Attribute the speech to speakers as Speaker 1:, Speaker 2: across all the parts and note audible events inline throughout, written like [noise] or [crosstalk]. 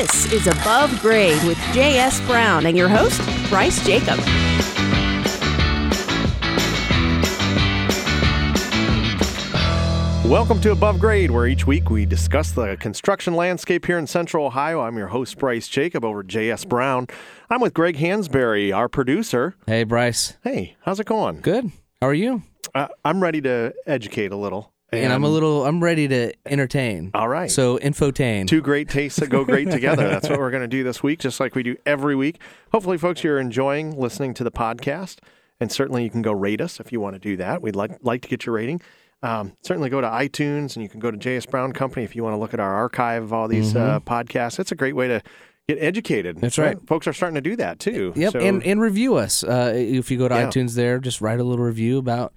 Speaker 1: This is Above Grade with J.S. Brown and your host, Bryce Jacob.
Speaker 2: Welcome to Above Grade, where each week we discuss the construction landscape here in Central Ohio. I'm your host, Bryce Jacob, over at JS Brown. I'm with Greg Hansberry, our producer.
Speaker 3: Hey, Bryce.
Speaker 2: Hey, how's it going?
Speaker 3: Good. How are you?
Speaker 2: Uh, I'm ready to educate a little.
Speaker 3: And, I'm a little. I'm ready to entertain.
Speaker 2: All right.
Speaker 3: So infotain.
Speaker 2: Two great tastes that go great together. That's what [laughs] we're going to do this week, just like we do every week. Hopefully, folks, you're enjoying listening to the podcast, and certainly you can go rate us if you want to do that. We'd like like to get your rating. Um, certainly go to iTunes and you can go to JS Brown Company if you want to look at our archive of all these uh, podcasts. It's a great way to get educated.
Speaker 3: Mm-hmm. That's right.
Speaker 2: Folks are starting to do that too.
Speaker 3: Yep.
Speaker 2: So,
Speaker 3: and and review us. Uh, if you go to
Speaker 2: Yeah.
Speaker 3: iTunes, there, just write a little review about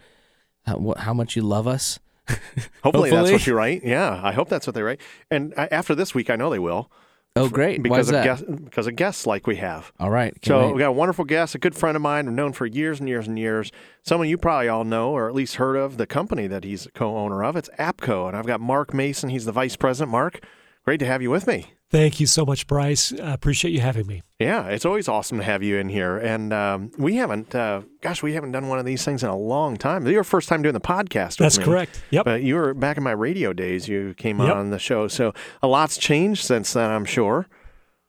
Speaker 3: how, how much you love us. [laughs]
Speaker 2: hopefully, that's what you write. Yeah, I hope that's what they write. And uh, after this week, I know they will
Speaker 3: Oh, great.
Speaker 2: Because of guests, because of guests like we have.
Speaker 3: All right.
Speaker 2: So
Speaker 3: wait.
Speaker 2: we got a wonderful guest, a good friend of mine, I've known for years and years and years. Someone you probably all know, or at least heard of, the company that he's co-owner of. It's APCO, and I've got Mark Mason. He's the vice president. Mark, great to have you with me.
Speaker 4: Thank you so much, Bryce. I appreciate you having me.
Speaker 2: Yeah, it's always awesome to have you in here. And um, we haven't, uh, gosh, we haven't done one of these things in a long time. Your first time doing the podcast. with
Speaker 4: That's
Speaker 2: me.
Speaker 4: correct. Yep.
Speaker 2: But you were back in my radio days. You came
Speaker 4: Yep.
Speaker 2: on the show, so a lot's changed since then. I'm sure.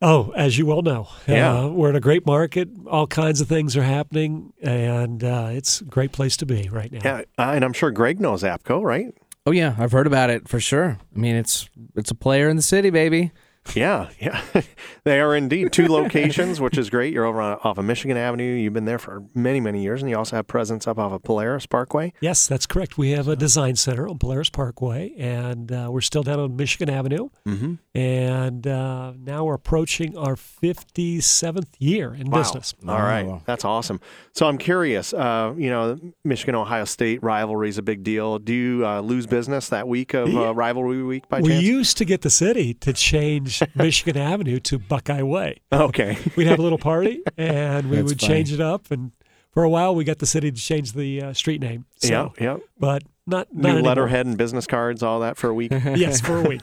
Speaker 4: Oh, as you well know,
Speaker 2: Yeah.
Speaker 4: uh, we're in a great market. All kinds of things are happening, and uh, it's a great place to be right now.
Speaker 2: Yeah, uh, and I'm sure Greg knows APCO, right?
Speaker 3: oh yeah, I've heard about it for sure. I mean, it's it's a player in the city, baby.
Speaker 2: Yeah, yeah, [laughs] they are indeed two locations, which is great. You're over on, off of Michigan Avenue. You've been there for many, many years, and you also have presence up off of Polaris Parkway.
Speaker 4: Yes, that's correct. We have a design center on Polaris Parkway, and uh, we're still down on Michigan Avenue.
Speaker 2: Mm-hmm.
Speaker 4: And uh, now we're approaching our 57th year in
Speaker 2: Wow.
Speaker 4: business.
Speaker 2: All right,
Speaker 3: Wow.
Speaker 2: that's awesome. So I'm curious. Uh, you know, Michigan Ohio State rivalry is a big deal. Do you uh, lose business that week of uh, rivalry week by
Speaker 4: We
Speaker 2: chance?
Speaker 4: used to get the city to change [laughs] Michigan Avenue to Buckeye Way.
Speaker 2: okay. [laughs]
Speaker 4: We'd have a little party, and we
Speaker 3: That's
Speaker 4: would
Speaker 3: funny.
Speaker 4: change it up. And for a while, we got the city to change the uh, street name. So,
Speaker 2: yeah, yeah.
Speaker 4: but not not
Speaker 2: New
Speaker 4: anymore.
Speaker 2: letterhead and business cards, all that for a week. [laughs]
Speaker 4: Yes, for a week.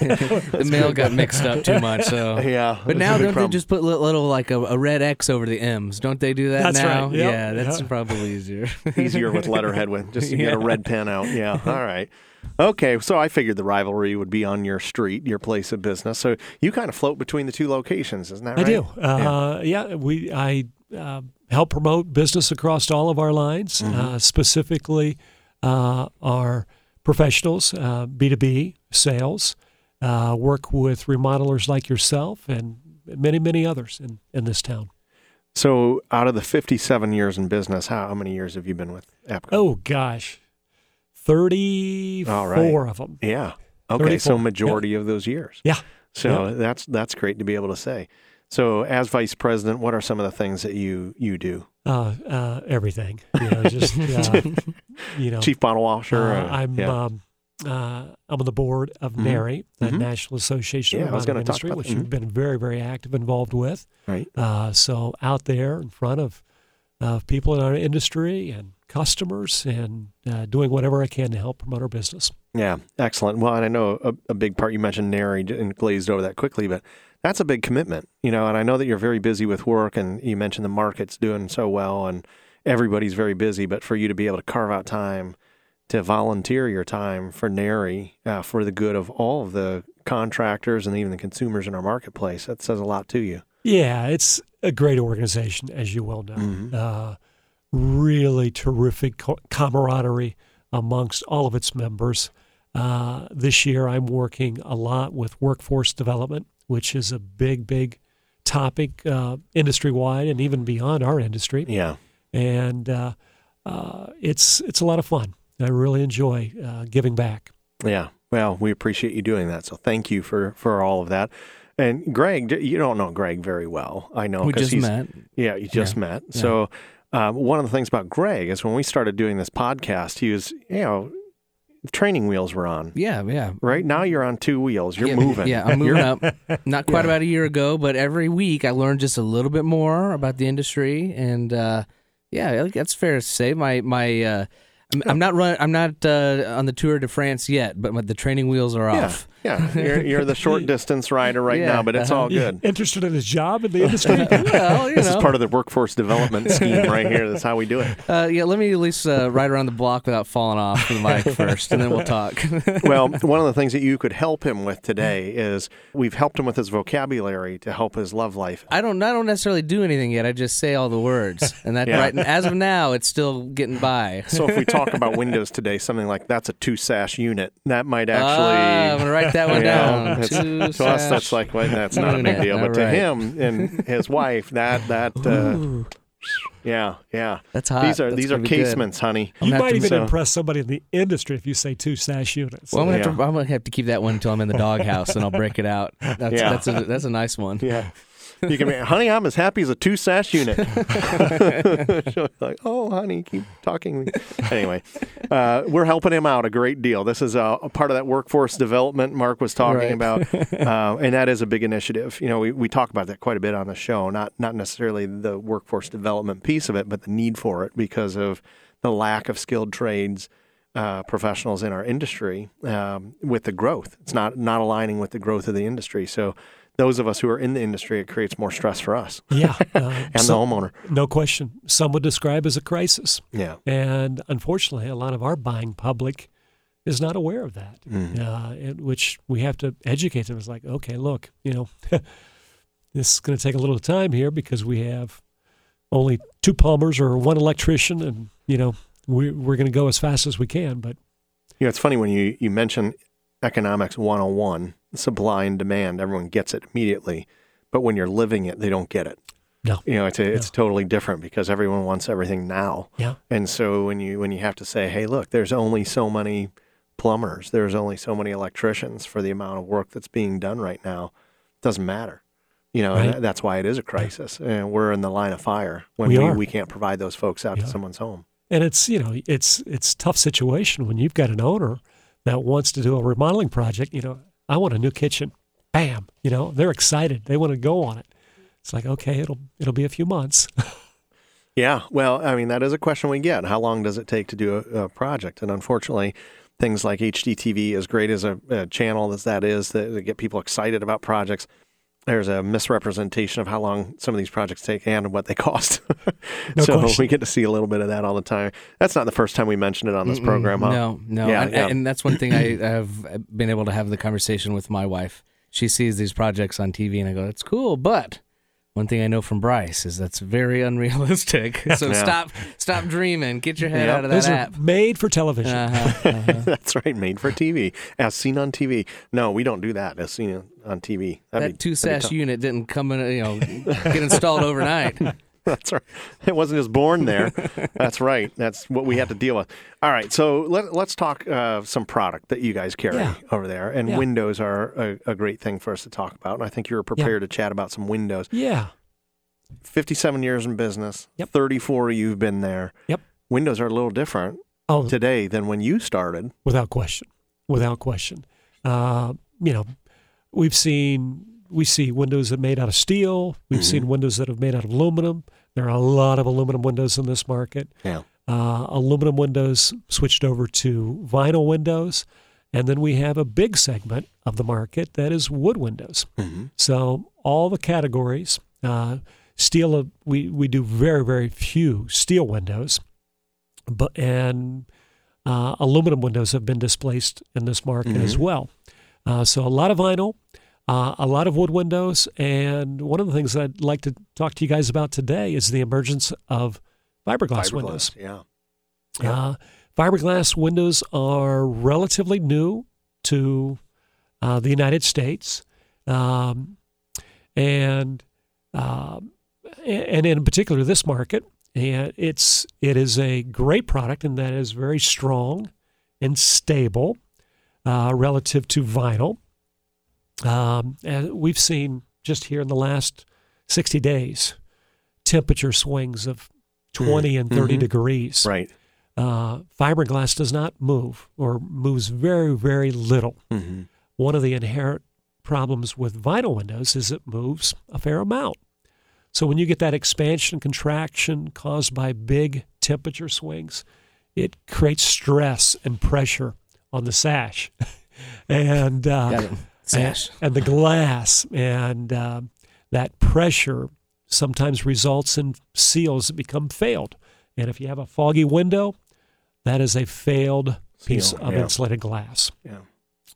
Speaker 3: The mail got mixed up too much, so.
Speaker 2: yeah,
Speaker 3: But now don't
Speaker 2: problem.
Speaker 3: they just put li- little like a, a red X over the M's? Don't they do that
Speaker 4: That's
Speaker 3: now?
Speaker 4: right. Yep.
Speaker 3: Yeah, that's
Speaker 4: Yeah.
Speaker 3: probably easier.
Speaker 2: easier with letterhead with just to get a red pen out. Yeah. All right. Okay. So I figured the rivalry would be on your street, your place of business. So you kind of float between the two locations, isn't that right?
Speaker 4: I do. Uh, yeah. we I uh, help promote business across all of our lines,
Speaker 2: Mm-hmm.
Speaker 4: uh, specifically uh, our professionals, uh, B two B sales. Uh, work with remodelers like yourself and many many others in in this town.
Speaker 2: So out of the 57 years in business, how, how many years have you been with APCO?
Speaker 4: Oh gosh, thirty
Speaker 2: All right.
Speaker 4: four of them.
Speaker 2: Yeah. Okay. So
Speaker 4: 34.
Speaker 2: majority of those years.
Speaker 4: Yeah.
Speaker 2: So that's that's great to be able to say. So as vice president, what are some of the things that you you do?
Speaker 4: Uh, uh, everything. You know, just [laughs] uh, you know.
Speaker 2: Chief bottle washer.
Speaker 4: Uh,
Speaker 2: uh,
Speaker 4: I'm
Speaker 2: yeah.
Speaker 4: um, uh, I'm on the board of
Speaker 2: Mhm.
Speaker 4: NARI, the
Speaker 2: Mhm.
Speaker 4: National Association
Speaker 2: Yeah,
Speaker 4: of
Speaker 2: I was
Speaker 4: Automotive
Speaker 2: gonna talk
Speaker 4: Industry, which
Speaker 2: that.
Speaker 4: you've been very very active involved with.
Speaker 2: right.
Speaker 4: Uh, so out there in front of uh, people in our industry and customers, and uh, doing whatever I can to help promote our business.
Speaker 2: Yeah, excellent. Well, and I know a, a big part you mentioned NARI and glazed over that quickly, but that's a big commitment, you know. And I know that you're very busy with work, and you mentioned the market's doing so well, and everybody's very busy. But for you to be able to carve out time to volunteer your time for NARI uh, for the good of all of the contractors and even the consumers in our marketplace, that says a lot to you.
Speaker 4: Yeah, it's a great organization, as you well know.
Speaker 2: Mhm.
Speaker 4: Uh, really terrific co- camaraderie amongst all of its members. Uh, this year, I'm working a lot with workforce development, which is a big, big topic uh, industry wide and even beyond our industry.
Speaker 2: Yeah.
Speaker 4: And uh, uh, it's it's a lot of fun. I really enjoy uh, giving back.
Speaker 2: Yeah. Well, we appreciate you doing that. So thank you for for all of that. And Greg, you don't know Greg very well. I know
Speaker 3: we just
Speaker 2: he's,
Speaker 3: met.
Speaker 2: Yeah, you just
Speaker 3: Yeah.
Speaker 2: met.
Speaker 3: Yeah.
Speaker 2: So um, one of the things about Greg is when we started doing this podcast, he was, you know, training wheels were on.
Speaker 3: Yeah, yeah.
Speaker 2: Right now, you're on two wheels. You're
Speaker 3: yeah,
Speaker 2: moving.
Speaker 3: Yeah, I'm moving up. [laughs] Not quite
Speaker 2: Yeah.
Speaker 3: about a year ago, but every week I learned just a little bit more about the industry, and uh, yeah, that's fair to say. My my, uh, I'm, I'm not run. I'm not uh, on the Tour de France yet, but my, the training wheels are
Speaker 2: Yeah.
Speaker 3: off. [laughs]
Speaker 2: Yeah, you're, you're the short [laughs] distance rider right
Speaker 3: Yeah,
Speaker 2: now, but it's
Speaker 3: uh-huh.
Speaker 2: all good. [laughs]
Speaker 4: Interested in his job in the industry?
Speaker 3: well, you
Speaker 2: This
Speaker 3: know.
Speaker 2: is part of the workforce development scheme right here. That's how we do it.
Speaker 3: uh, yeah, let me at least uh, ride around the block without falling off the mic first, and then we'll talk.
Speaker 2: Well, one of the things that you could help him with today is we've helped him with his vocabulary to help his love life.
Speaker 3: I don't. I don't necessarily do anything yet. I just say all the words, and that
Speaker 2: Yeah.
Speaker 3: right. As of now, it's still getting by.
Speaker 2: So if we talk about Windows today, something like that's a two sash unit, that might
Speaker 3: Ah,
Speaker 2: actually.
Speaker 3: Write that one
Speaker 2: Yeah,
Speaker 3: down.
Speaker 2: it's-
Speaker 3: Two
Speaker 2: to us, that's like well, that's not a big deal, but to
Speaker 3: right.
Speaker 2: him and his wife, that that uh, yeah yeah.
Speaker 3: that's hot.
Speaker 2: These are
Speaker 3: That's
Speaker 2: these are
Speaker 3: gonna good.
Speaker 2: casements, honey.
Speaker 4: You might
Speaker 3: to-
Speaker 4: even
Speaker 2: so-
Speaker 4: impress somebody in the industry if you say two sash units.
Speaker 3: Well, I'm gonna, have
Speaker 2: Yeah.
Speaker 3: to, I'm gonna have to keep that one until I'm in the [laughs] doghouse, and I'll break it out. That's
Speaker 2: Yeah.
Speaker 3: that's a that's a nice one.
Speaker 2: Yeah. You can be, honey, I'm as happy as a two sash unit. [laughs] She'll be like, oh, honey, keep talking. Anyway, uh, we're helping him out a great deal. This is a, a part of that workforce development Mark was talking
Speaker 3: Right.
Speaker 2: about, [laughs] uh, and that is a big initiative. You know, we, we talk about that quite a bit on the show. Not not necessarily the workforce development piece of it, but the need for it because of the lack of skilled trades. Uh, professionals in our industry um, with the growth. It's not not aligning with the growth of the industry. So those of us who are in the industry, it creates more stress for us
Speaker 4: yeah, uh, [laughs]
Speaker 2: and
Speaker 4: so-
Speaker 2: the homeowner.
Speaker 4: no question. Some would describe as a crisis.
Speaker 2: Yeah.
Speaker 4: And unfortunately, a lot of our buying public is not aware of that,
Speaker 2: Mm-hmm.
Speaker 4: uh, in which we have to educate them. It's like, okay, look, you know, [laughs] this is going to take a little time here because we have only two plumbers or one electrician, and, you know, we, we're going to go as fast as we can. But
Speaker 2: You know, it's funny when you, you mention economics 101, supply and demand, everyone gets it immediately. But when you're living it, they don't get it.
Speaker 4: No.
Speaker 2: You know, it's a, it's totally different because everyone wants everything now.
Speaker 4: yeah,
Speaker 2: And so when you when you have to say, "Hey, look, there's only so many plumbers, there's only so many electricians for the amount of work that's being done right now," It doesn't matter. You know,
Speaker 4: Right.
Speaker 2: that's why it is a crisis. And we're in the line of fire when
Speaker 4: We
Speaker 2: we, we can't provide those folks out
Speaker 4: We
Speaker 2: to someone's home.
Speaker 4: and it's you know it's it's tough situation when you've got an owner that wants to do a remodeling project. You know, I want a new kitchen. Bam, you know, they're excited. They want to go on it. It's like okay, it'll it'll be a few months. [laughs]
Speaker 2: Yeah, well, I mean, that is a question we get. How long does it take to do a, a project? And unfortunately, things like HGTV, as great as a, a channel as that is, that, that get people excited about projects, there's a misrepresentation of how long some of these projects take and what they [laughs] cost.
Speaker 4: No
Speaker 2: so
Speaker 4: question.
Speaker 2: we get to see a little bit of that all the time. That's not the first time we mentioned it on this
Speaker 3: Mm-mm.
Speaker 2: program, huh?
Speaker 3: No, no,
Speaker 2: Yeah,
Speaker 3: and,
Speaker 2: yeah.
Speaker 3: and that's one thing I have been able to have the conversation with my wife. She sees these projects on TV, and I go, "That's cool," but one thing I know from Bryce is that's very [laughs] unrealistic. [laughs] so
Speaker 2: Yeah.
Speaker 3: stop, stop dreaming. Get your head
Speaker 2: Yep.
Speaker 3: out of that
Speaker 4: Those
Speaker 3: app.
Speaker 4: are made for television.
Speaker 3: Uh-huh, [laughs] uh-huh.
Speaker 2: That's right, made for TV, as seen on TV. No, we don't do that as seen on TV. That'd
Speaker 3: that
Speaker 2: be-
Speaker 3: two
Speaker 2: that'd
Speaker 3: sash unit didn't come in, you know, get installed overnight. [laughs]
Speaker 2: That's right. It wasn't just born there. [laughs] That's right. That's what we had to deal with. All right. So let, let's talk uh, some product that you guys carry
Speaker 4: Yeah.
Speaker 2: over there. And
Speaker 4: Yeah.
Speaker 2: windows are a, a great thing for us to talk about. And I think you were prepared to chat about some windows.
Speaker 4: Yeah,
Speaker 2: 57 years in business,
Speaker 4: Yep.
Speaker 2: 34 you've been there.
Speaker 4: Yep.
Speaker 2: Windows are a little different
Speaker 4: oh,
Speaker 2: today than when you started.
Speaker 4: without question, without question. Uh, you know, we've seen we see windows that are made out of steel. We've
Speaker 2: Mhm.
Speaker 4: seen windows that are made out of aluminum. There are a lot of aluminum windows in this market.
Speaker 2: Yeah.
Speaker 4: Uh, aluminum windows switched over to vinyl windows, and then we have a big segment of the market that is wood windows.
Speaker 2: Mm-hmm.
Speaker 4: So all the categories, uh, steel, uh, we we do very very few steel windows, but and uh, aluminum windows have been displaced in this market as
Speaker 2: Mhm.
Speaker 4: well. Uh, so a lot of vinyl, uh, a lot of wood windows, and one of the things that I'd like to talk to you guys about today is the emergence of fiberglass, windows.
Speaker 2: Yeah. Yeah.
Speaker 4: Uh, fiberglass windows are relatively new to uh, the United States, um, and um, and in particular this market. And it's it is a great product and that is very strong and stable uh, relative to vinyl. Um, and we've seen just here in the last 60 days temperature swings of 20 and 30
Speaker 2: Mhm.
Speaker 4: degrees
Speaker 2: Right.
Speaker 4: uh, fiberglass does not move or moves very, very little.
Speaker 2: Mm-hmm.
Speaker 4: One of the inherent problems with vinyl windows is it moves a fair amount. So when you get that expansion and contraction caused by big temperature swings, it creates stress and pressure on the sash. [laughs] and uh,
Speaker 3: Got it. Sash.
Speaker 4: and, and the glass and uh, that pressure sometimes results in seals that become failed. And if you have a foggy window, that is a failed piece
Speaker 2: Seal,
Speaker 4: of
Speaker 2: yeah.
Speaker 4: insulated glass.
Speaker 2: Yeah.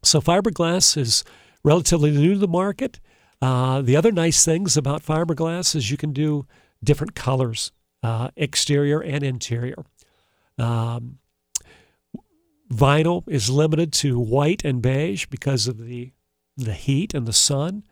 Speaker 4: So fiberglass is relatively new to the market. Uh, the other nice things about fiberglass is you can do different colors, uh, exterior and interior. Um, vinyl is limited to white and beige because of the the heat and the sun.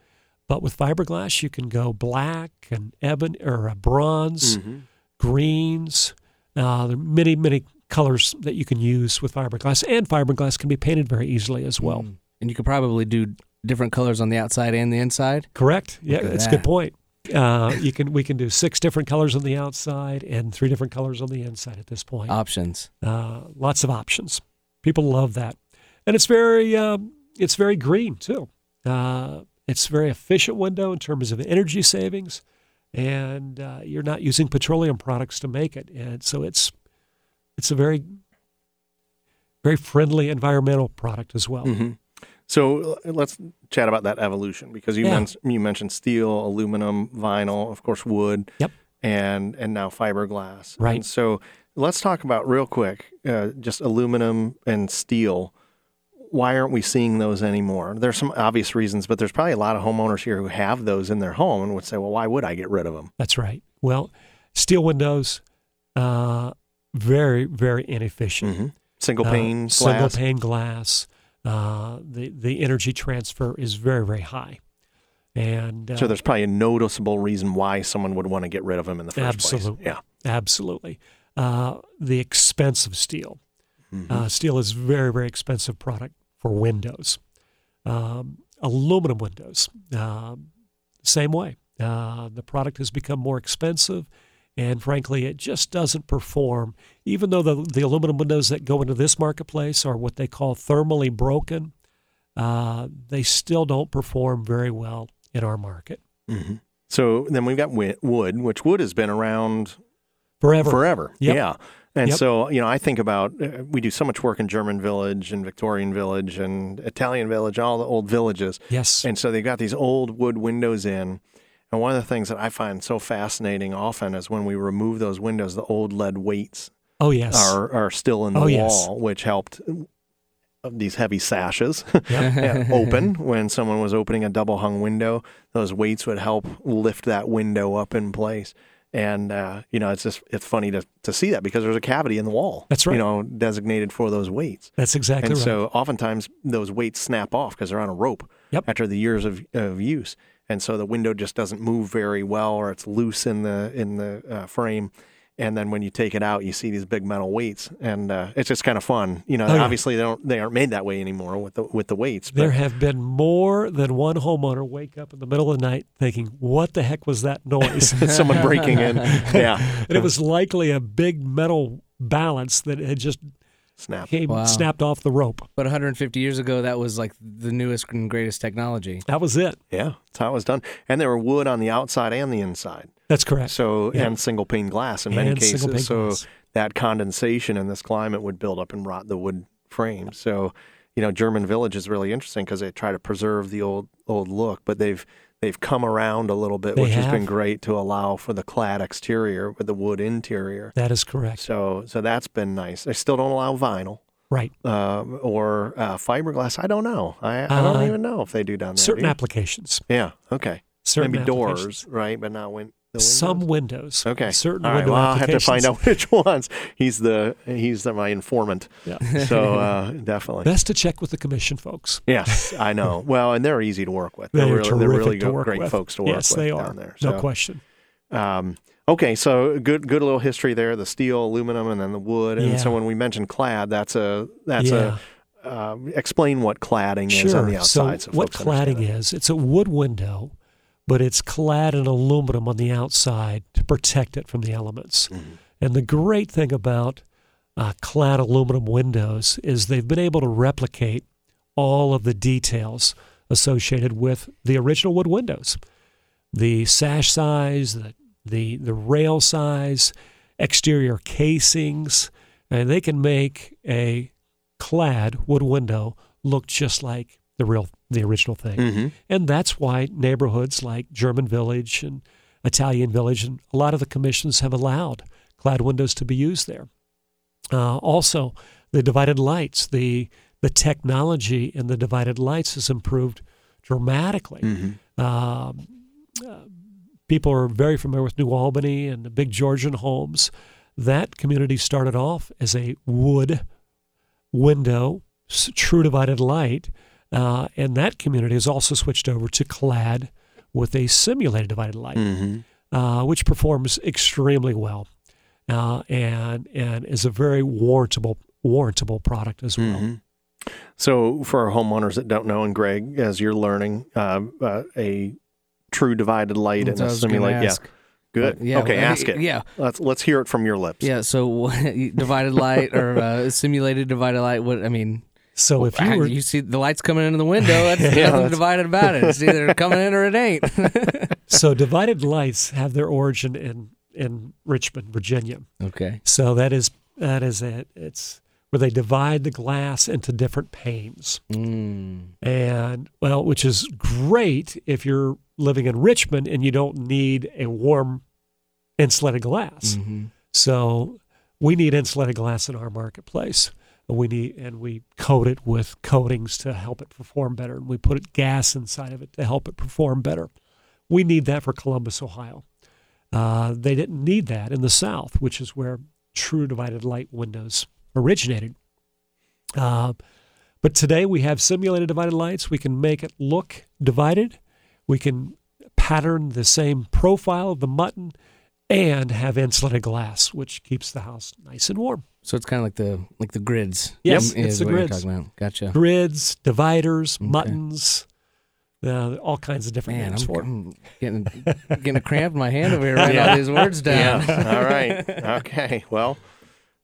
Speaker 4: But with fiberglass, you can go black and ebony or uh, bronze,
Speaker 2: Mhm.
Speaker 4: greens. Uh, there are many, many colors that you can use with fiberglass, and fiberglass can be painted very easily as well.
Speaker 3: Mm. And you could probably do different colors on the outside and the inside.
Speaker 4: Correct. Yeah,
Speaker 3: Look at
Speaker 4: that's a good point. Uh, you can we can do six different colors on the outside and three different colors on the inside at this point.
Speaker 3: Options.
Speaker 4: Uh, lots of options. People love that, and it's very um, it's very green too. Uh, it's a very efficient window in terms of energy savings, and uh, you're not using petroleum products to make it, and so it's it's a very very friendly environmental product as well.
Speaker 2: Mhm. So uh, let's chat about that evolution because you
Speaker 4: Yeah.
Speaker 2: men- you mentioned steel, aluminum, vinyl, of course, wood.
Speaker 4: Yep.
Speaker 2: And and now fiberglass.
Speaker 4: Right.
Speaker 2: And so let's talk about real quick, uh, just aluminum and steel. Why aren't we seeing those anymore? There's some obvious reasons, but there's probably a lot of homeowners here who have those in their home and would say, "Well, why would I get rid of them?"
Speaker 4: That's right. Well, steel windows, uh, very very inefficient.
Speaker 2: hmm Single
Speaker 4: Uh,
Speaker 2: pane
Speaker 4: single pane glass. Uh, the the energy transfer is very very high, and uh,
Speaker 2: So there's probably a noticeable reason why someone would want to get rid of them in the first
Speaker 4: Absolutely.
Speaker 2: place.
Speaker 4: absolutely uh, the expense of steel.
Speaker 2: Yeah. Mhm.
Speaker 4: Uh, steel is very very expensive product for windows. Um, aluminum windows, um, same way. Uh, the product has become more expensive, and frankly, it just doesn't perform. Even though the the aluminum windows that go into this marketplace are what they call thermally broken, uh, they still don't perform very well in our market
Speaker 2: hmm So then we've got wood, which wood has been around
Speaker 4: forever.
Speaker 2: forever.
Speaker 4: Yep.
Speaker 2: Yeah. And
Speaker 4: Yep.
Speaker 2: so, you know, I think about uh, we do so much work in German Village and Victorian Village and Italian Village, all the old villages.
Speaker 4: Yes.
Speaker 2: And so they've got these old wood windows in. And one of the things that I find so fascinating often is when we remove those windows, the old lead weights
Speaker 4: oh yes.
Speaker 2: are, are still in the
Speaker 4: Oh,
Speaker 2: wall,
Speaker 4: yes.
Speaker 2: which helped uh, these heavy sashes [laughs]
Speaker 4: Yep. [laughs]
Speaker 2: open when someone was opening a double hung window. Those weights would help lift that window up in place. And uh, you know, it's just it's funny to, to see that because there's a cavity in the wall.
Speaker 4: That's right.
Speaker 2: You know, designated for those weights.
Speaker 4: That's exactly right.
Speaker 2: and
Speaker 4: right.
Speaker 2: so oftentimes those weights snap off because they're on a rope
Speaker 4: Yep.
Speaker 2: after the years of, of use. And so the window just doesn't move very well or it's loose in the in the uh, frame. And then when you take it out, you see these big metal weights, and uh, it's just kind of fun. You know,
Speaker 4: Oh, yeah.
Speaker 2: obviously they don't they aren't made that way anymore with the with the weights.
Speaker 4: There have been more than one homeowner wake up in the middle of the night thinking, "What the heck was that noise?" [laughs]
Speaker 2: someone breaking in, [laughs] yeah,
Speaker 4: and it was likely a big metal balance that had just
Speaker 2: Snapped.
Speaker 4: Came,
Speaker 3: wow.
Speaker 4: snapped off the rope.
Speaker 3: But 150 years ago, that was like the newest and greatest technology.
Speaker 4: That was it.
Speaker 2: Yeah, that's how it was done. And there were wood on the outside and the inside.
Speaker 4: That's correct.
Speaker 2: So
Speaker 4: Yeah.
Speaker 2: and single pane glass in many
Speaker 4: And pane
Speaker 2: cases. So
Speaker 4: glass.
Speaker 2: that condensation in this climate would build up and rot the wood frame. So you know, German Village is really interesting because they try to preserve the old old look, but they've they've come around a little bit,
Speaker 4: They
Speaker 2: which has been great to allow for the clad exterior with the wood interior.
Speaker 4: that is correct.
Speaker 2: So so that's been nice. They still don't allow vinyl.
Speaker 4: Right.
Speaker 2: Uh, or uh, fiberglass. I don't know. I, I don't
Speaker 4: Uh,
Speaker 2: even know if they do down there.
Speaker 4: Certain
Speaker 2: do
Speaker 4: applications.
Speaker 2: Yeah. Okay.
Speaker 4: Certain
Speaker 2: Maybe doors, right? But not win- the windows.
Speaker 4: Some windows.
Speaker 2: Okay.
Speaker 4: Certain
Speaker 2: All right.
Speaker 4: window
Speaker 2: Well, I'll have to find out [laughs] which ones. He's the he's the, my informant.
Speaker 4: Yeah.
Speaker 2: So uh, definitely.
Speaker 4: Best to check with the commission folks.
Speaker 2: Yes, I know. [laughs] Well, and they're easy to work with.
Speaker 4: They're,
Speaker 2: They're, really, they're really
Speaker 4: to
Speaker 2: good,
Speaker 4: work
Speaker 2: great
Speaker 4: with.
Speaker 2: folks to work
Speaker 4: yes,
Speaker 2: with
Speaker 4: they
Speaker 2: down
Speaker 4: are.
Speaker 2: there.
Speaker 4: No question.
Speaker 2: Um, okay, so good good little history there. The steel, aluminum, and then the wood. And so when we mentioned clad, that's a that's
Speaker 4: yeah.
Speaker 2: a uh, explain what cladding
Speaker 4: sure.
Speaker 2: is on the outside.
Speaker 4: So,
Speaker 2: So,
Speaker 4: what cladding is, It's a wood window, but it's clad in aluminum on the outside to protect it from the elements.
Speaker 2: Mhm.
Speaker 4: And the great thing about uh, clad aluminum windows is they've been able to replicate all of the details associated with the original wood windows. The sash size, the the, the rail size, exterior casings, and they can make a clad wood window look just like the real, the original thing.
Speaker 2: Mm-hmm.
Speaker 4: And that's why neighborhoods like German Village and Italian Village and a lot of the commissions have allowed clad windows to be used there. Uh, also, the divided lights, the the technology in the divided lights has improved dramatically.
Speaker 2: Mm-hmm.
Speaker 4: Um, uh, people are very familiar with New Albany and the big Georgian homes. That community started off as a wood window, true divided light, uh, and that community has also switched over to clad with a simulated divided light,
Speaker 2: Mm-hmm.
Speaker 4: uh, which performs extremely well, uh, and and is a very warrantable warrantable product as well.
Speaker 2: Mhm. So, for our homeowners that don't know, and Greg, as you're learning, um, uh, a true divided light and
Speaker 3: So I
Speaker 2: a
Speaker 3: was gonna
Speaker 2: yeah,
Speaker 3: ask.
Speaker 2: good.
Speaker 3: Yeah,
Speaker 2: okay,
Speaker 3: well,
Speaker 2: ask it.
Speaker 3: Yeah,
Speaker 2: Let's let's hear it from your lips.
Speaker 3: yeah. So [laughs] divided light or uh, simulated divided light? What I mean,
Speaker 4: So if you were [laughs]
Speaker 3: you see the lights coming into the window, that's [laughs]
Speaker 2: Yeah,
Speaker 3: nothing
Speaker 2: that's-
Speaker 3: divided about it. It's either [laughs] coming in or it ain't.
Speaker 4: so divided lights have their origin in in Richmond, Virginia.
Speaker 3: okay.
Speaker 4: So that is that is it. It's where they divide the glass into different panes.
Speaker 3: Mm.
Speaker 4: And well, which is great if you're living in Richmond and you don't need a warm insulated glass.
Speaker 3: hmm
Speaker 4: So we need insulated glass in our marketplace. And we need and we coat it with coatings to help it perform better. And we put gas inside of it to help it perform better. We need that for Columbus, Ohio. Uh, they didn't need that in the South, which is where true divided light windows originated. Uh, but today we have simulated divided lights. We can make it look divided. We can pattern the same profile of the muntin and have insulated glass, which keeps the house nice and warm.
Speaker 3: So it's kind of like the like the grids.
Speaker 4: Yes,
Speaker 3: Yep,
Speaker 4: it's the
Speaker 3: what you're
Speaker 4: grids.
Speaker 3: talking about. Gotcha.
Speaker 4: Grids, dividers,
Speaker 3: Okay.
Speaker 4: muntins, uh, all kinds of different
Speaker 3: Man,
Speaker 4: names
Speaker 3: I'm,
Speaker 4: for it.
Speaker 3: I'm getting getting a cramp in my hand over here writing all these words down.
Speaker 2: Yeah. [laughs] All right. Okay. Well,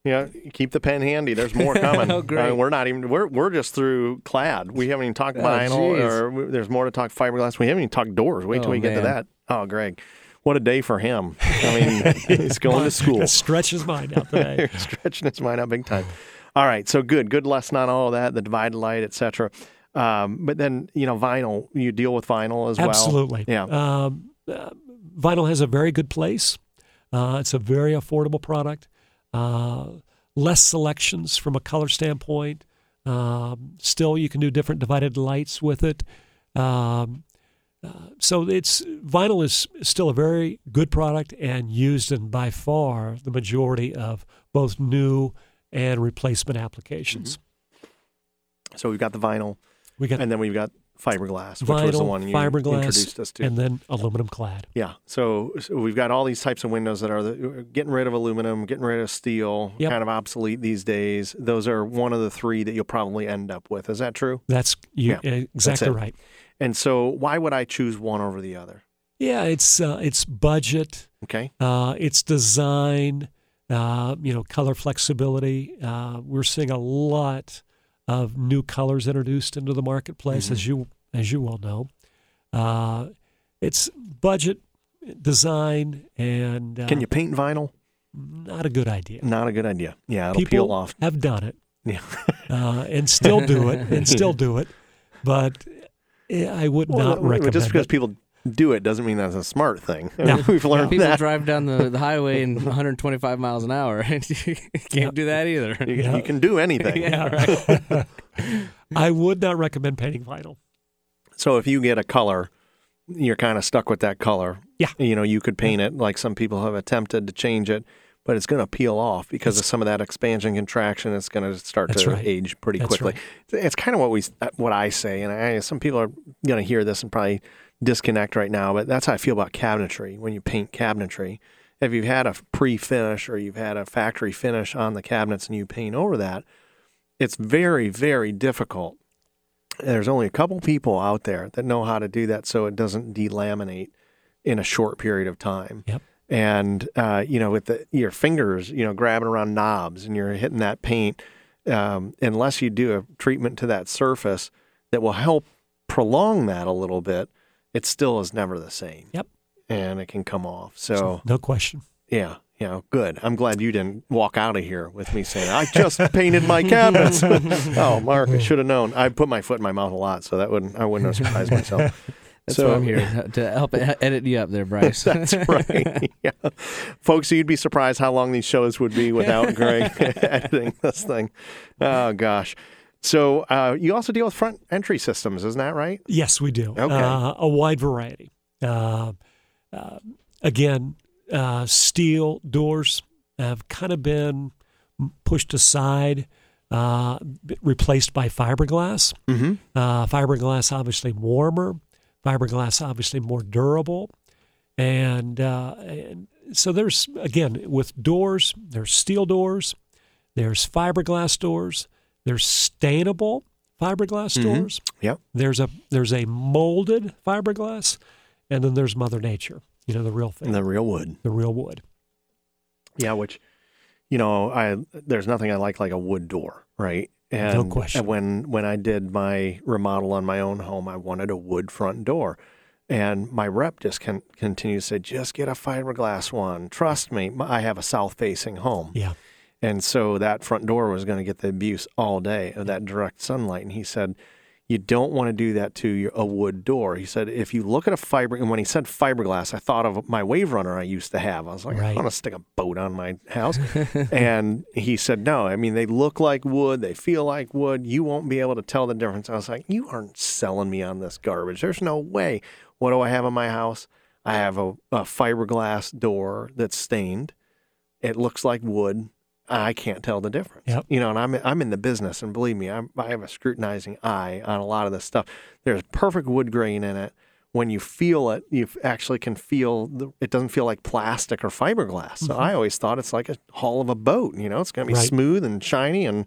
Speaker 2: yeah. Keep the pen handy. There's more coming. [laughs]
Speaker 3: Oh, great.
Speaker 2: Uh, we're not even. We're we're just through clad. We haven't even talked
Speaker 3: Oh,
Speaker 2: vinyl,
Speaker 3: geez.
Speaker 2: or we- there's more to talk fiberglass. We haven't even talked doors. Wait till
Speaker 3: Oh,
Speaker 2: we get to that. Oh, Greg, what a day for him. I mean, [laughs] he's going to school.
Speaker 4: That his mind out today. [laughs]
Speaker 2: Stretching his mind out big time. All right, so good, good lesson on all of that, the divided light, etc. Um, but then you know, vinyl, you deal with vinyl as well.
Speaker 4: Absolutely.
Speaker 2: Yeah.
Speaker 4: Um, uh, vinyl has a very good place. Uh, it's a very affordable product. Uh, less selections from a color standpoint. Um, still, you can do different divided lights with it. Um, uh, so it's vinyl is still a very good product and used in by far the majority of both new and replacement applications.
Speaker 2: So we've got the vinyl,
Speaker 4: We got
Speaker 2: and then we've got fiberglass, which was the
Speaker 4: vinyl,
Speaker 2: one you
Speaker 4: fiberglass,
Speaker 2: introduced us to.
Speaker 4: and then aluminum clad.
Speaker 2: yeah, so, so we've got all these types of windows that are the, getting rid of aluminum, getting rid of steel,
Speaker 4: Yep.
Speaker 2: kind of obsolete these days. Those are one of the three that you'll probably end up with. Is that true?
Speaker 4: That's you
Speaker 2: Yeah,
Speaker 4: exactly
Speaker 2: it.
Speaker 4: right.
Speaker 2: And so, why would I choose one over the other?
Speaker 4: Yeah, it's uh, it's budget,
Speaker 2: Okay.
Speaker 4: uh, it's design, uh, you know, color flexibility. Uh, we're seeing a lot of new colors introduced into the marketplace,
Speaker 2: Mm-hmm.
Speaker 4: as you as you well know. Uh, it's budget, design, and uh,
Speaker 2: Can you paint vinyl?
Speaker 4: not a good idea.
Speaker 2: Not a good idea. Yeah, it'll
Speaker 4: People
Speaker 2: peel off.
Speaker 4: have done it,
Speaker 2: Yeah.
Speaker 4: uh, and still do it, and [laughs] still do it, but I would not recommend
Speaker 2: just because
Speaker 4: it.
Speaker 2: people do it doesn't mean that's a smart thing. [laughs]
Speaker 4: No.
Speaker 2: We've learned
Speaker 3: People
Speaker 2: that.
Speaker 3: drive down the, the highway in [laughs] 125 miles an hour. and [laughs] you can't do that either.
Speaker 2: You,
Speaker 4: Yeah.
Speaker 2: you can do anything.
Speaker 3: Yeah, right.
Speaker 4: I would not recommend painting vinyl.
Speaker 2: So if you get a color, you're kind of stuck with that color.
Speaker 4: Yeah.
Speaker 2: You know, you could paint it like some people have attempted to change it, but it's going to peel off because of some of that expansion contraction. It's going to start to
Speaker 4: right.
Speaker 2: age pretty
Speaker 4: That's
Speaker 2: quickly. It's kind of what we what I say, and I, some people are going to hear this and probably disconnect right now, but that's how I feel about cabinetry. When you paint cabinetry, if you've had a pre-finish or you've had a factory finish on the cabinets and you paint over that, it's very very difficult there's only a couple people out there that know how to do that so it doesn't delaminate in a short period of time.
Speaker 4: Yep.
Speaker 2: And uh, you know, with the, your fingers, you know, grabbing around knobs and you're hitting that paint, um, unless you do a treatment to that surface that will help prolong that a little bit, it still is never the same.
Speaker 4: Yep.
Speaker 2: And it can come off. So
Speaker 4: no question.
Speaker 2: yeah, You know, good. I'm glad you didn't walk out of here with me saying, I just painted my cabinets. [laughs] oh, Mark, I [laughs] should have known. I put my foot in my mouth a lot, so that wouldn't, I wouldn't have surprised myself.
Speaker 3: That's
Speaker 2: So-
Speaker 3: why I'm here to help edit you up there, Bryce. [laughs]
Speaker 2: That's right. [laughs] yeah. Folks, you'd be surprised how long these shows would be without [laughs] Greg editing this thing. Oh, gosh. So uh, you also deal with front entry systems, isn't that right?
Speaker 4: Yes, we do.
Speaker 2: Okay.
Speaker 4: Uh, a wide variety. Uh, uh, again, uh, steel doors have kind of been pushed aside, uh, replaced by fiberglass.
Speaker 2: Mm-hmm.
Speaker 4: Uh, fiberglass, obviously warmer. Fiberglass, obviously more durable. And, uh, and so there's, again, with doors, there's steel doors, there's fiberglass doors, there's stainable fiberglass
Speaker 2: Mhm.
Speaker 4: doors.
Speaker 2: Yep.
Speaker 4: There's a there's a molded fiberglass, and then there's Mother Nature. You know the real thing, And
Speaker 2: The real wood.
Speaker 4: the real wood.
Speaker 2: Yeah, which, you know, I there's nothing I like like a wood door, right? And
Speaker 4: No question.
Speaker 2: When when I did my remodel on my own home, I wanted a wood front door, and my rep just can continue to say, just get a fiberglass one. Trust me, I have a south facing home,
Speaker 4: Yeah,
Speaker 2: and so that front door was going to get the abuse all day of that direct sunlight. And he said, you don't want to do that to your, a wood door. He said, if you look at a fiber, and when he said fiberglass, I thought of my wave runner I used to have. I was like, I want to stick a boat on my house. [laughs] and he said, no, I mean, they look like wood, they feel like wood. You won't be able to tell the difference. I was like, you aren't selling me on this garbage. There's no way. What do I have in my house? I have a, a fiberglass door that's stained. It looks like wood. I can't tell the difference.
Speaker 4: Yep.
Speaker 2: You know, and I'm I'm in the business, and believe me, I'm, I have a scrutinizing eye on a lot of this stuff. There's perfect wood grain in it. When you feel it, you actually can feel the, it doesn't feel like plastic or fiberglass. So mm-hmm. I always thought it's like a hull of a boat. You know, it's going to be
Speaker 4: Right.
Speaker 2: smooth and shiny, and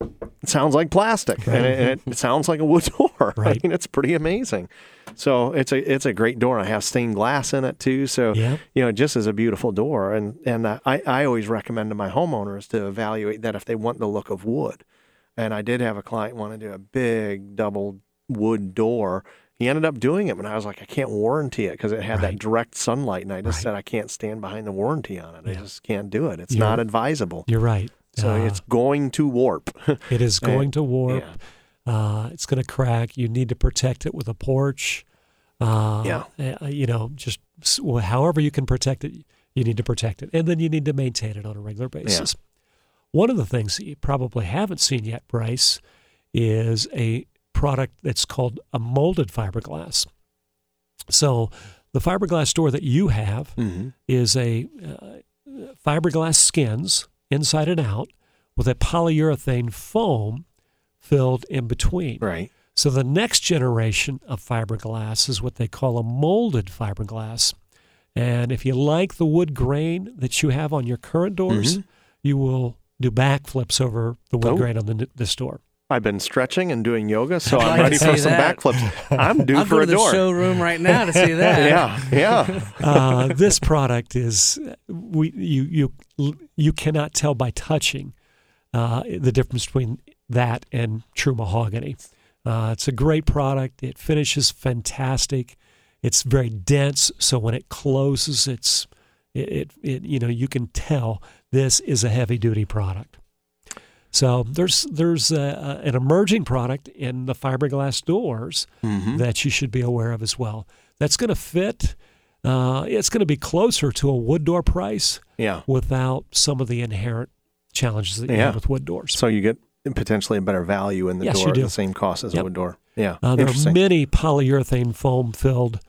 Speaker 2: it sounds like plastic, and, it, it sounds like a wood [laughs] door. I
Speaker 4: Right.
Speaker 2: mean, it's pretty amazing. So it's a it's a great door. I have stained glass in it too. So
Speaker 4: yeah,
Speaker 2: you know, it just as a beautiful door. And and uh, I I always recommend to my homeowners to evaluate that if they want the look of wood. And I did have a client want to do a big double wood door. He ended up doing it, and I was like, I can't warranty it because it had that direct sunlight. And I just
Speaker 4: Right.
Speaker 2: said I can't stand behind the warranty on it. I just can't do it. It's
Speaker 4: You're-
Speaker 2: not advisable.
Speaker 4: you're right.
Speaker 2: So
Speaker 4: Uh,
Speaker 2: it's going to warp. [laughs]
Speaker 4: it is going to warp.
Speaker 2: Yeah.
Speaker 4: Uh, it's going to crack. You need to protect it with a porch. Uh,
Speaker 2: Yeah.
Speaker 4: uh, you know, just however you can protect it, you need to protect it, and then you need to maintain it on a regular basis. One of the things that you probably haven't seen yet, Bryce, is a product that's called a molded fiberglass. So, the fiberglass door that you have
Speaker 2: hmm
Speaker 4: is a uh, fiberglass skins inside and out with a polyurethane foam filled in between.
Speaker 2: Right.
Speaker 4: So the next generation of fiberglass is what they call a molded fiberglass. And if you like the wood grain that you have on your current doors,
Speaker 2: Mhm.
Speaker 4: you will do backflips over the wood
Speaker 2: Oh.
Speaker 4: grain on the, this door.
Speaker 2: I've been stretching and doing yoga, so [laughs] I'm ready for some
Speaker 3: that.
Speaker 2: backflips. [laughs] I'm due
Speaker 3: I'll
Speaker 2: for
Speaker 3: go
Speaker 2: a
Speaker 3: to the
Speaker 2: door.
Speaker 3: showroom right now to see [laughs] that.
Speaker 2: Yeah, yeah.
Speaker 4: Uh, this product is we you you you cannot tell by touching uh, the difference between that and true mahogany. Uh, it's a great product. It finishes fantastic. It's very dense, so when it closes, it's it, it, it you know you can tell this is a heavy duty product. So there's there's a, a, an emerging product in the fiberglass doors
Speaker 2: Mhm.
Speaker 4: that you should be aware of as well. That's going to fit. Uh, it's going to be closer to a wood door price
Speaker 2: Yeah.
Speaker 4: without some of the inherent challenges that you
Speaker 2: Yeah.
Speaker 4: have with wood doors.
Speaker 2: So you get potentially a better value in the
Speaker 4: Yes,
Speaker 2: door at the same cost as
Speaker 4: Yep.
Speaker 2: a wood door. Yeah.
Speaker 4: Uh, there are many polyurethane foam filled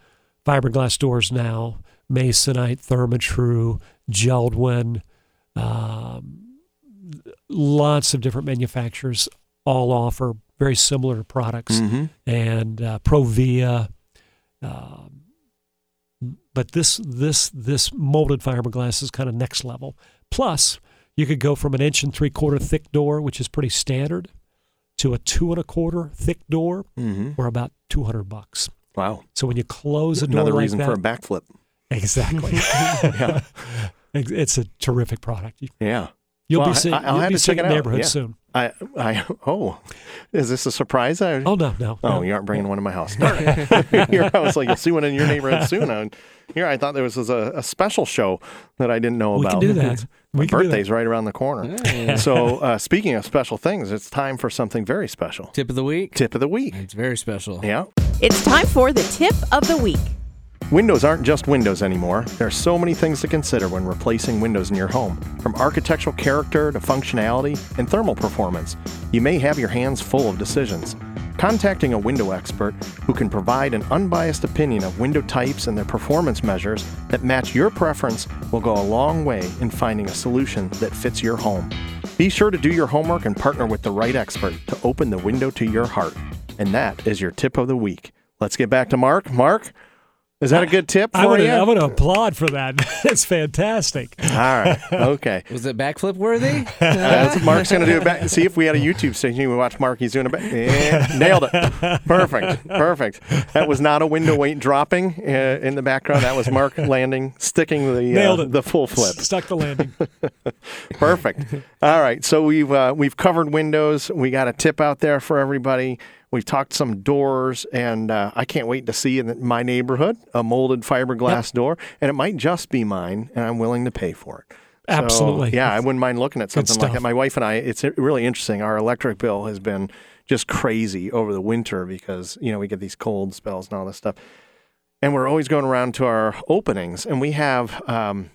Speaker 4: fiberglass doors now Masonite, Therma-Tru, Jeld-Wen, um, lots of different manufacturers all offer very similar products.
Speaker 2: Mhm.
Speaker 4: and uh, Provia. Um, but this this this molded fiberglass is kind of next level. Plus, you could go from an inch and three quarter thick door, which is pretty standard, to a two and a quarter thick door
Speaker 2: Mhm.
Speaker 4: for about two hundred bucks.
Speaker 2: Wow.
Speaker 4: So when you close a door
Speaker 2: Another
Speaker 4: like
Speaker 2: reason
Speaker 4: that,
Speaker 2: for a backflip.
Speaker 4: exactly, [laughs]
Speaker 2: Yeah. [laughs]
Speaker 4: it's a terrific product.
Speaker 2: Yeah.
Speaker 4: You'll
Speaker 2: Well,
Speaker 4: be seeing,
Speaker 2: I- I'll
Speaker 4: you'll
Speaker 2: have
Speaker 4: be
Speaker 2: to
Speaker 4: seeing
Speaker 2: check
Speaker 4: a
Speaker 2: it out,
Speaker 4: neighborhood
Speaker 2: yeah.
Speaker 4: soon.
Speaker 2: I, I, oh, is this a surprise? I,
Speaker 4: Oh no, no.
Speaker 2: Oh,
Speaker 4: no.
Speaker 2: you aren't bringing one to my house. [laughs] Darn it. [laughs] Here, I was like, you'll see one in your neighborhood [laughs] soon. And here, I thought there was a, a special show that I didn't know
Speaker 4: We
Speaker 2: about.
Speaker 4: can do that.
Speaker 2: My
Speaker 4: We can that.
Speaker 2: birthday's right around the corner. so, uh, speaking of special things, it's time for something very special.
Speaker 3: Tip of the week.
Speaker 2: Tip of the week.
Speaker 3: It's very special.
Speaker 2: Yeah.
Speaker 1: It's time for the tip of the week.
Speaker 2: Windows aren't just windows anymore. There are so many things to consider when replacing windows in your home, from architectural character to functionality and thermal performance. You may have your hands full of decisions. Contacting a window expert who can provide an unbiased opinion of window types and their performance measures that match your preference will go a long way in finding a solution that fits your home. Be sure to do your homework and partner with the right expert to open the window to your heart. And that is your tip of the week. Let's get back to Mark. Mark, is that a good tip for
Speaker 4: I'm gonna,
Speaker 2: you?
Speaker 4: I'm gonna applaud for that. [laughs] That's fantastic.
Speaker 2: All right. Okay. [laughs]
Speaker 3: Was it backflip worthy? [laughs]
Speaker 2: Uh, Mark's going to do. it Back. See if we had a YouTube station, we would watch Mark. He's doing it. Back. Yeah, nailed it. Perfect. Perfect. That was not a window weight dropping uh, in the background. That was Mark landing, sticking the
Speaker 4: Nailed
Speaker 2: uh,
Speaker 4: it.
Speaker 2: the full flip.
Speaker 4: Stuck the landing.
Speaker 2: Perfect. All right. So we've uh, we've covered windows. We got a tip out there for everybody. We've talked some doors, and uh, I can't wait to see in my neighborhood a molded fiberglass door, and it might just be mine, and I'm willing to pay for it. So,
Speaker 4: Absolutely.
Speaker 2: yeah, I wouldn't mind looking at something like that. My wife and I, it's really interesting. Our electric bill has been just crazy over the winter because you know we get these cold spells and all this stuff, and we're always going around to our openings, and we have um,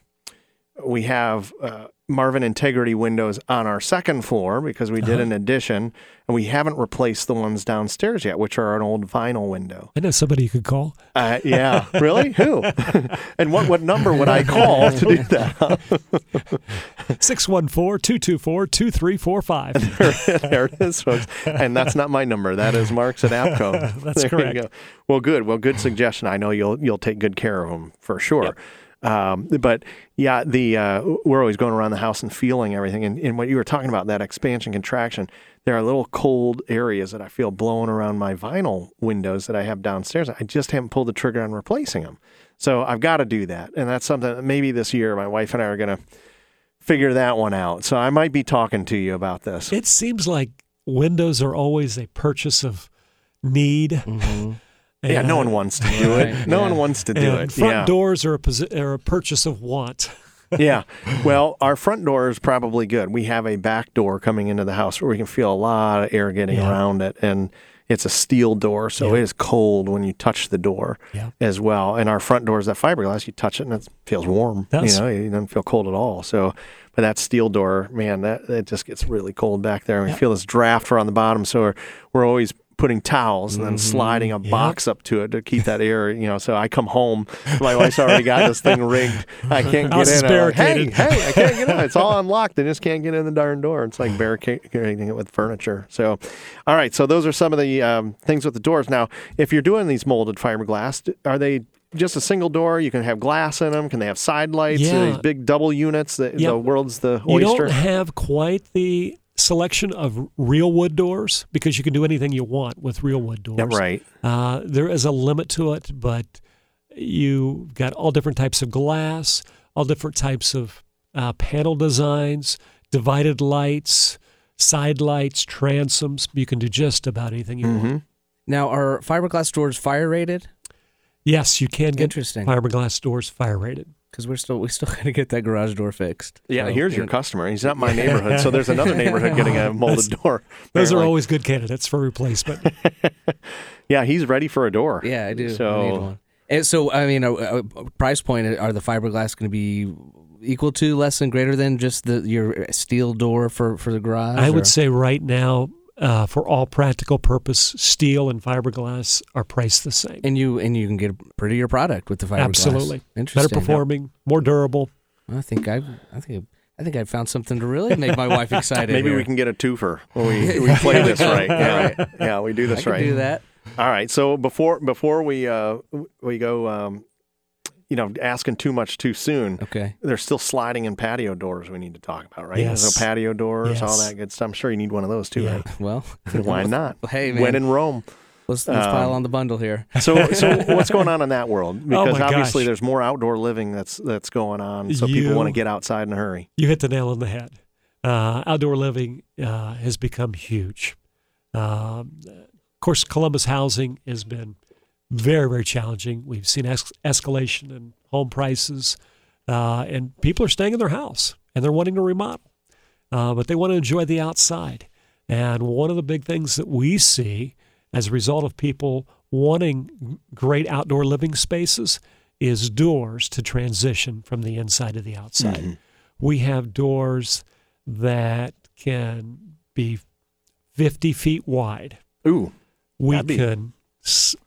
Speaker 2: we have uh, Marvin Integrity windows on our second floor because we did an addition, and we haven't replaced the ones downstairs yet, which are an old vinyl window.
Speaker 4: I know somebody you could call.
Speaker 2: Uh, yeah, really? [laughs] Who? [laughs] and what what number would I call to do [laughs] that?
Speaker 4: 614-224-2345.
Speaker 2: there it is, folks. And that's not my number. That is Mark's at APCO.
Speaker 4: That's
Speaker 2: There
Speaker 4: correct.
Speaker 2: You go. Well, good. Well, good suggestion. I know you'll you'll take good care of them for sure. Um, but yeah, the uh, we're always going around the house and feeling everything. And, and what you were talking about, that expansion contraction, there are little cold areas that I feel blowing around my vinyl windows that I have downstairs. I just haven't pulled the trigger on replacing them. So I've got to do that. And that's something that maybe this year my wife and I are going to figure that one out. So I might be talking to you about this.
Speaker 4: It seems like windows are always a purchase of need.
Speaker 3: Mm-hmm.
Speaker 2: Yeah, no one wants to do it. No
Speaker 3: yeah.
Speaker 2: one wants to do
Speaker 4: and
Speaker 2: it.
Speaker 4: Front
Speaker 2: yeah.
Speaker 4: doors are a, posi- are a purchase of want. [laughs]
Speaker 2: yeah. Well, our front door is probably good. We have a back door coming into the house where we can feel a lot of air getting
Speaker 4: Yeah.
Speaker 2: around it. And it's a steel door, so it is cold when you touch the door as well. And our front door is that fiberglass. You touch it and it feels warm.
Speaker 4: Does.
Speaker 2: You know, it doesn't feel cold at all. So, but that steel door, man, that it just gets really cold back there. And we feel this draft around the bottom. So we're, we're always putting towels and then sliding a
Speaker 4: Yeah.
Speaker 2: box up to it to keep that air, you know. So I come home, my wife's already got this thing rigged. I [laughs] can't get in. Like, hey, hey, I can't get in. It's all [laughs] unlocked. I just can't get in the darn door. It's like barricading it with furniture. So, all right. So those are some of the um, things with the doors. Now, if you're doing these molded fiberglass, are they just a single door? You can have glass in them. Can they have side lights?
Speaker 4: Yeah.
Speaker 2: These big double units. The,
Speaker 4: Yeah.
Speaker 2: the world's the
Speaker 4: You
Speaker 2: oyster.
Speaker 4: don't have quite the selection of real wood doors because you can do anything you want with real wood doors.
Speaker 2: Yeah, right.
Speaker 4: Uh, there is a limit to it, but you've got all different types of glass, all different types of uh, panel designs, divided lights, side lights, transoms. You can do just about anything you
Speaker 2: Mm-hmm.
Speaker 4: want.
Speaker 3: Now, are fiberglass doors fire rated?
Speaker 4: Yes, you can get
Speaker 3: Interesting.
Speaker 4: fiberglass doors fire rated.
Speaker 3: Because we're still we still [laughs] got to get that garage door fixed.
Speaker 2: Yeah,
Speaker 3: So,
Speaker 2: here's your customer. He's not my neighborhood, so there's another [laughs] neighborhood getting a molded door.
Speaker 4: Those are always good candidates for replacement. [laughs]
Speaker 2: Yeah, he's ready for a door.
Speaker 3: Yeah, I do. I need
Speaker 2: So
Speaker 3: one. And so, I mean, a, a price point uh, are the fiberglass going to be equal to, less than, greater than just the your steel door for for the garage?
Speaker 4: I
Speaker 3: or-
Speaker 4: would say right now, uh, for all practical purpose, steel and fiberglass are priced the same.
Speaker 3: and you and you can get a prettier product with the fiberglass.
Speaker 4: Absolutely.
Speaker 3: interesting.
Speaker 4: Better performing, more durable.
Speaker 3: I think I I think I think I found something to really make my wife [laughs] excited.
Speaker 2: maybe
Speaker 3: here.
Speaker 2: we can get a twofer when we, [laughs] we play this right. Yeah, yeah, we do
Speaker 3: I
Speaker 2: this
Speaker 3: can
Speaker 2: right.
Speaker 3: do that.
Speaker 2: All right. So before before we uh we go um you know asking too much too soon.
Speaker 3: Okay.
Speaker 2: There's still sliding and patio doors we need to talk about, right?
Speaker 4: Yes.
Speaker 2: So patio doors, all that good stuff. I'm sure you need one of those too,
Speaker 4: Yeah.
Speaker 2: right? [laughs]
Speaker 3: Well, [laughs]
Speaker 2: Why [laughs] not?
Speaker 3: Hey man,
Speaker 2: When in Rome.
Speaker 3: let's, let's pile
Speaker 2: um,
Speaker 3: on the bundle here.
Speaker 2: So so what's going on in that world? Because
Speaker 4: Oh
Speaker 2: obviously
Speaker 4: gosh.
Speaker 2: there's more outdoor living that's that's going on, so people want to get outside in a hurry.
Speaker 4: You hit the nail on the head. uh, outdoor living uh, has become huge. Um, of course, Columbus housing has been very, very challenging. We've seen es- escalation in home prices, uh, and people are staying in their house and they're wanting to remodel, uh, but they want to enjoy the outside. And one of the big things that we see as a result of people wanting great outdoor living spaces is doors to transition from the inside to the outside.
Speaker 2: Mm-hmm.
Speaker 4: We have doors that can be 50 feet wide.
Speaker 2: Ooh.
Speaker 4: We can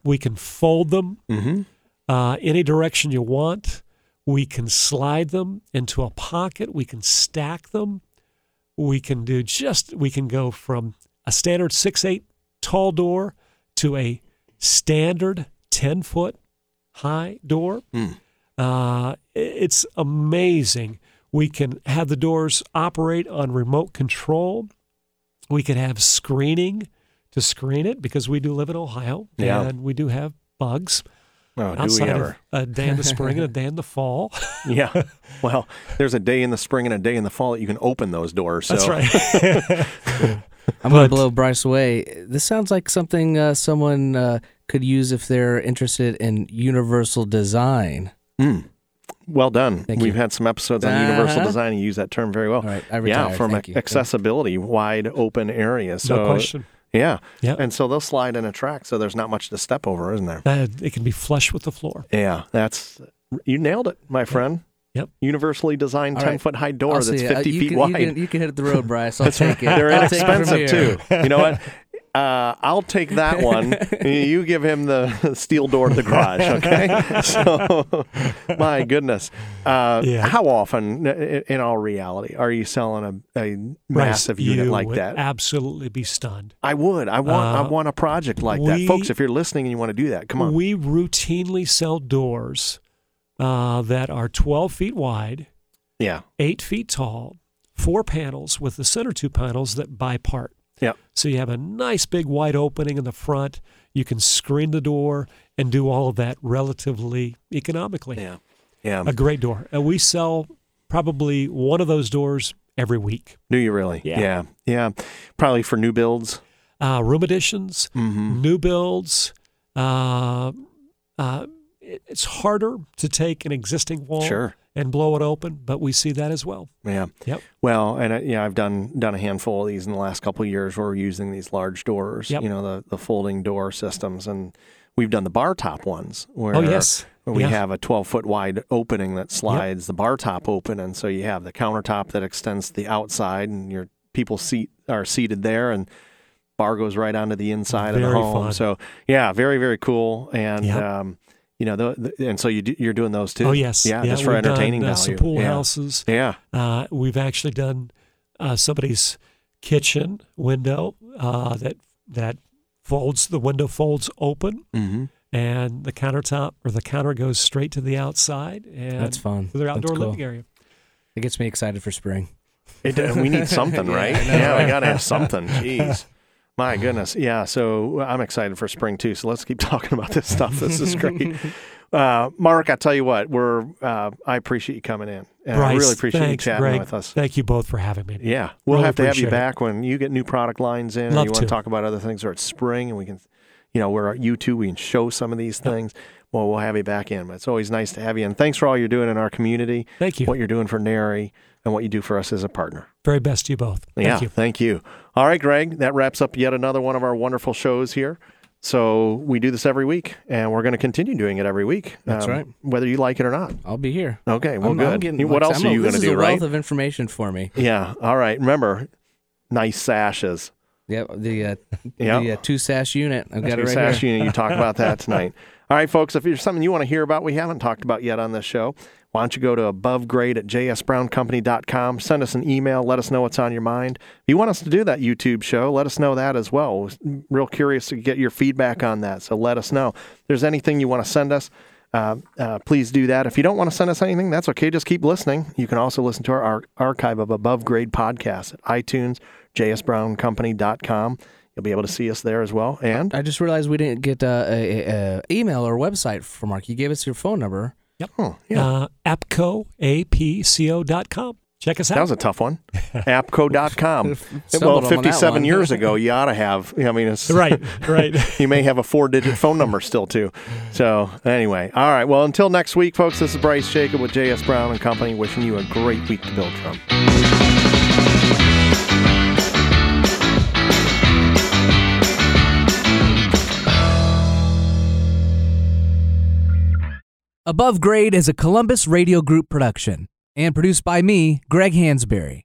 Speaker 4: we can fold them
Speaker 2: Mm-hmm.
Speaker 4: uh, any direction you want. We can slide them into a pocket. We can stack them. We can do just, we can go from a standard six eight tall door to a standard 10 foot high door.
Speaker 2: Mm.
Speaker 4: Uh, it's amazing. We can have the doors operate on remote control. We can have screening to screen it because we do live in Ohio
Speaker 2: Yeah.
Speaker 4: and we do have bugs
Speaker 2: Oh, do we
Speaker 4: outside
Speaker 2: ever?
Speaker 4: of a day in the spring and a [laughs] day in the fall.
Speaker 2: Yeah. [laughs] Well, there's a day in the spring and a day in the fall that you can open those doors. So.
Speaker 4: That's right. [laughs]
Speaker 3: I'm going to blow Bryce away. This sounds like something uh, someone uh, could use if they're interested in universal design.
Speaker 2: Mm. Well done.
Speaker 3: Thank
Speaker 2: We've
Speaker 3: you.
Speaker 2: had some episodes on universal
Speaker 3: Uh-huh.
Speaker 2: design. You use that term very well.
Speaker 3: All right, I
Speaker 2: yeah, from
Speaker 3: Thank you.
Speaker 2: accessibility, wide open areas. So,
Speaker 4: no question.
Speaker 2: Yeah.
Speaker 4: Yep.
Speaker 2: And so they'll slide in a track, so there's not much to step over, isn't there?
Speaker 4: Uh, it can be flush with the floor.
Speaker 2: Yeah. That's you nailed it, my friend.
Speaker 4: Yep.
Speaker 2: Universally designed
Speaker 3: All
Speaker 2: ten
Speaker 3: right.
Speaker 2: foot high door
Speaker 3: I'll
Speaker 2: that's
Speaker 3: see. Uh,
Speaker 2: fifty feet
Speaker 3: can,
Speaker 2: wide.
Speaker 3: You can, you can hit the road, Bryce. I'll take it.
Speaker 2: They're
Speaker 3: I'll take it
Speaker 2: inexpensive too. You know what? [laughs] Uh, I'll take that [laughs] one. you give him the [laughs] steel door to the garage, okay? [laughs] So, my goodness, uh,
Speaker 4: Yeah.
Speaker 2: how often, in all reality, are you selling a, a massive
Speaker 4: Bryce,
Speaker 2: unit
Speaker 4: you
Speaker 2: like
Speaker 4: would
Speaker 2: that?
Speaker 4: absolutely be stunned.
Speaker 2: I would. I want. I
Speaker 4: Uh,
Speaker 2: want a project like that, folks. If you're listening and you want to do that, come on.
Speaker 4: We routinely sell doors uh, that are 12 feet wide,
Speaker 2: yeah.
Speaker 4: eight feet tall, four panels with the center two panels that bipart.
Speaker 2: Yep.
Speaker 4: So you have a nice big wide opening in the front. You can screen the door and do all of that relatively economically.
Speaker 2: Yeah. Yeah.
Speaker 4: A great door. And we sell probably one of those doors every week.
Speaker 2: do you really?
Speaker 4: Yeah.
Speaker 2: Yeah. Yeah. Probably for new builds.
Speaker 4: Uh, room additions,
Speaker 2: Mm-hmm.
Speaker 4: new builds. Uh, uh, it's harder to take an existing wall
Speaker 2: Sure.
Speaker 4: And blow it open, but we see that as well.
Speaker 2: Yeah.
Speaker 4: Yep.
Speaker 2: Well, and uh, yeah, I've done done a handful of these in the last couple of years where we're using these large doors,
Speaker 4: Yep.
Speaker 2: you know, the the folding door systems, and we've done the bar top ones where
Speaker 4: Oh yes,
Speaker 2: where we
Speaker 4: Yeah.
Speaker 2: have a 12 foot wide opening that slides the bar top open, and so you have the countertop that extends to the outside, and your people seat are seated there, and bar goes right onto the inside of the home.
Speaker 4: fun.
Speaker 2: So yeah, very very cool, and
Speaker 4: Yep.
Speaker 2: um, you know, the, the, and so you do, you're doing those too.
Speaker 4: Oh yes,
Speaker 2: yeah, just for
Speaker 4: we've done,
Speaker 2: entertaining
Speaker 4: uh,
Speaker 2: value.
Speaker 4: Some pool
Speaker 2: yeah.
Speaker 4: houses.
Speaker 2: Yeah.
Speaker 4: Uh, we've actually done uh, somebody's kitchen window uh, that that folds. The window folds open,
Speaker 2: Mm-hmm.
Speaker 4: and the countertop or the counter goes straight to the outside, and
Speaker 3: That's fun.
Speaker 4: to their
Speaker 3: That's
Speaker 4: outdoor
Speaker 3: cool.
Speaker 4: living area.
Speaker 3: It gets me excited for spring.
Speaker 2: It, we need something, [laughs] right?
Speaker 3: I know,
Speaker 2: yeah, we got to have something. [laughs] Jeez. My goodness. Yeah. So I'm excited for spring too. So let's keep [laughs] talking about this stuff. This is great. [laughs] Uh, Mark, I tell you what, we're, uh, I appreciate you coming in. And I really appreciate
Speaker 4: thanks,
Speaker 2: you chatting
Speaker 4: Greg.
Speaker 2: with us.
Speaker 4: Thank you both for having me.
Speaker 2: Yeah. We'll
Speaker 4: Really
Speaker 2: have to have you
Speaker 4: it.
Speaker 2: back when you get new product lines in
Speaker 4: Love
Speaker 2: you want
Speaker 4: to.
Speaker 2: to talk about other things or it's spring and we can, you know, we're at YouTube, we can show some of these things. Well, we'll have you back in. But it's always nice to have you. And thanks for all you're doing in our community,
Speaker 4: Thank you.
Speaker 2: what you're doing for NARI, and what you do for us as a partner.
Speaker 4: Very best to you both. Thank
Speaker 2: yeah,
Speaker 4: you.
Speaker 2: thank you. All right, Greg, that wraps up yet another one of our wonderful shows here. So we do this every week, and we're going to continue doing it every week. um,
Speaker 3: That's right.
Speaker 2: Whether you like it or not.
Speaker 3: I'll be here.
Speaker 2: Okay, well,
Speaker 3: I'm-
Speaker 2: good.
Speaker 3: I'm getting-
Speaker 2: what else
Speaker 3: I'm
Speaker 2: are you going to
Speaker 3: This is
Speaker 2: do,
Speaker 3: a
Speaker 2: right?
Speaker 3: wealth of information for me.
Speaker 2: Yeah. All right. Remember, nice sashes.
Speaker 3: Yep, the uh, [laughs]
Speaker 2: Yeah.
Speaker 3: the uh, two sash unit. I've got it right
Speaker 2: sash
Speaker 3: here.
Speaker 2: unit. You talk about that tonight. [laughs] All right, folks. If there's something you want to hear about we haven't talked about yet on this show, why don't you go to abovegrade at jsbrowncompany.com. Send us an email. Let us know what's on your mind. If you want us to do that YouTube show, let us know that as well. We're real curious to get your feedback on that. So let us know. If there's anything you want to send us, uh, uh, please do that. If you don't want to send us anything, that's okay. Just keep listening. You can also listen to our ar- archive of Above Grade podcasts at iTunes, jsbrowncompany.com. You'll be able to see us there as well. And
Speaker 3: I just realized we didn't get uh, a, a, a email or website for Mark. You gave us your phone number.
Speaker 2: oh, yeah.
Speaker 4: Uh, apco, A-P-C-O dot com. Check us out.
Speaker 2: That was a tough one. Apco.com. [laughs]
Speaker 5: Stumbled
Speaker 2: well, 57
Speaker 5: one. [laughs]
Speaker 2: years ago, you ought to have. I mean, it's,
Speaker 4: right, right. [laughs]
Speaker 2: you may have a four-digit phone number still too. So anyway, all right. Well, until next week, folks. This is Bryce Jacob with J.S. Brown and Company, wishing you a great week to build from.
Speaker 3: Above Grade is a Columbus Radio Group production and produced by me, Greg Hansberry.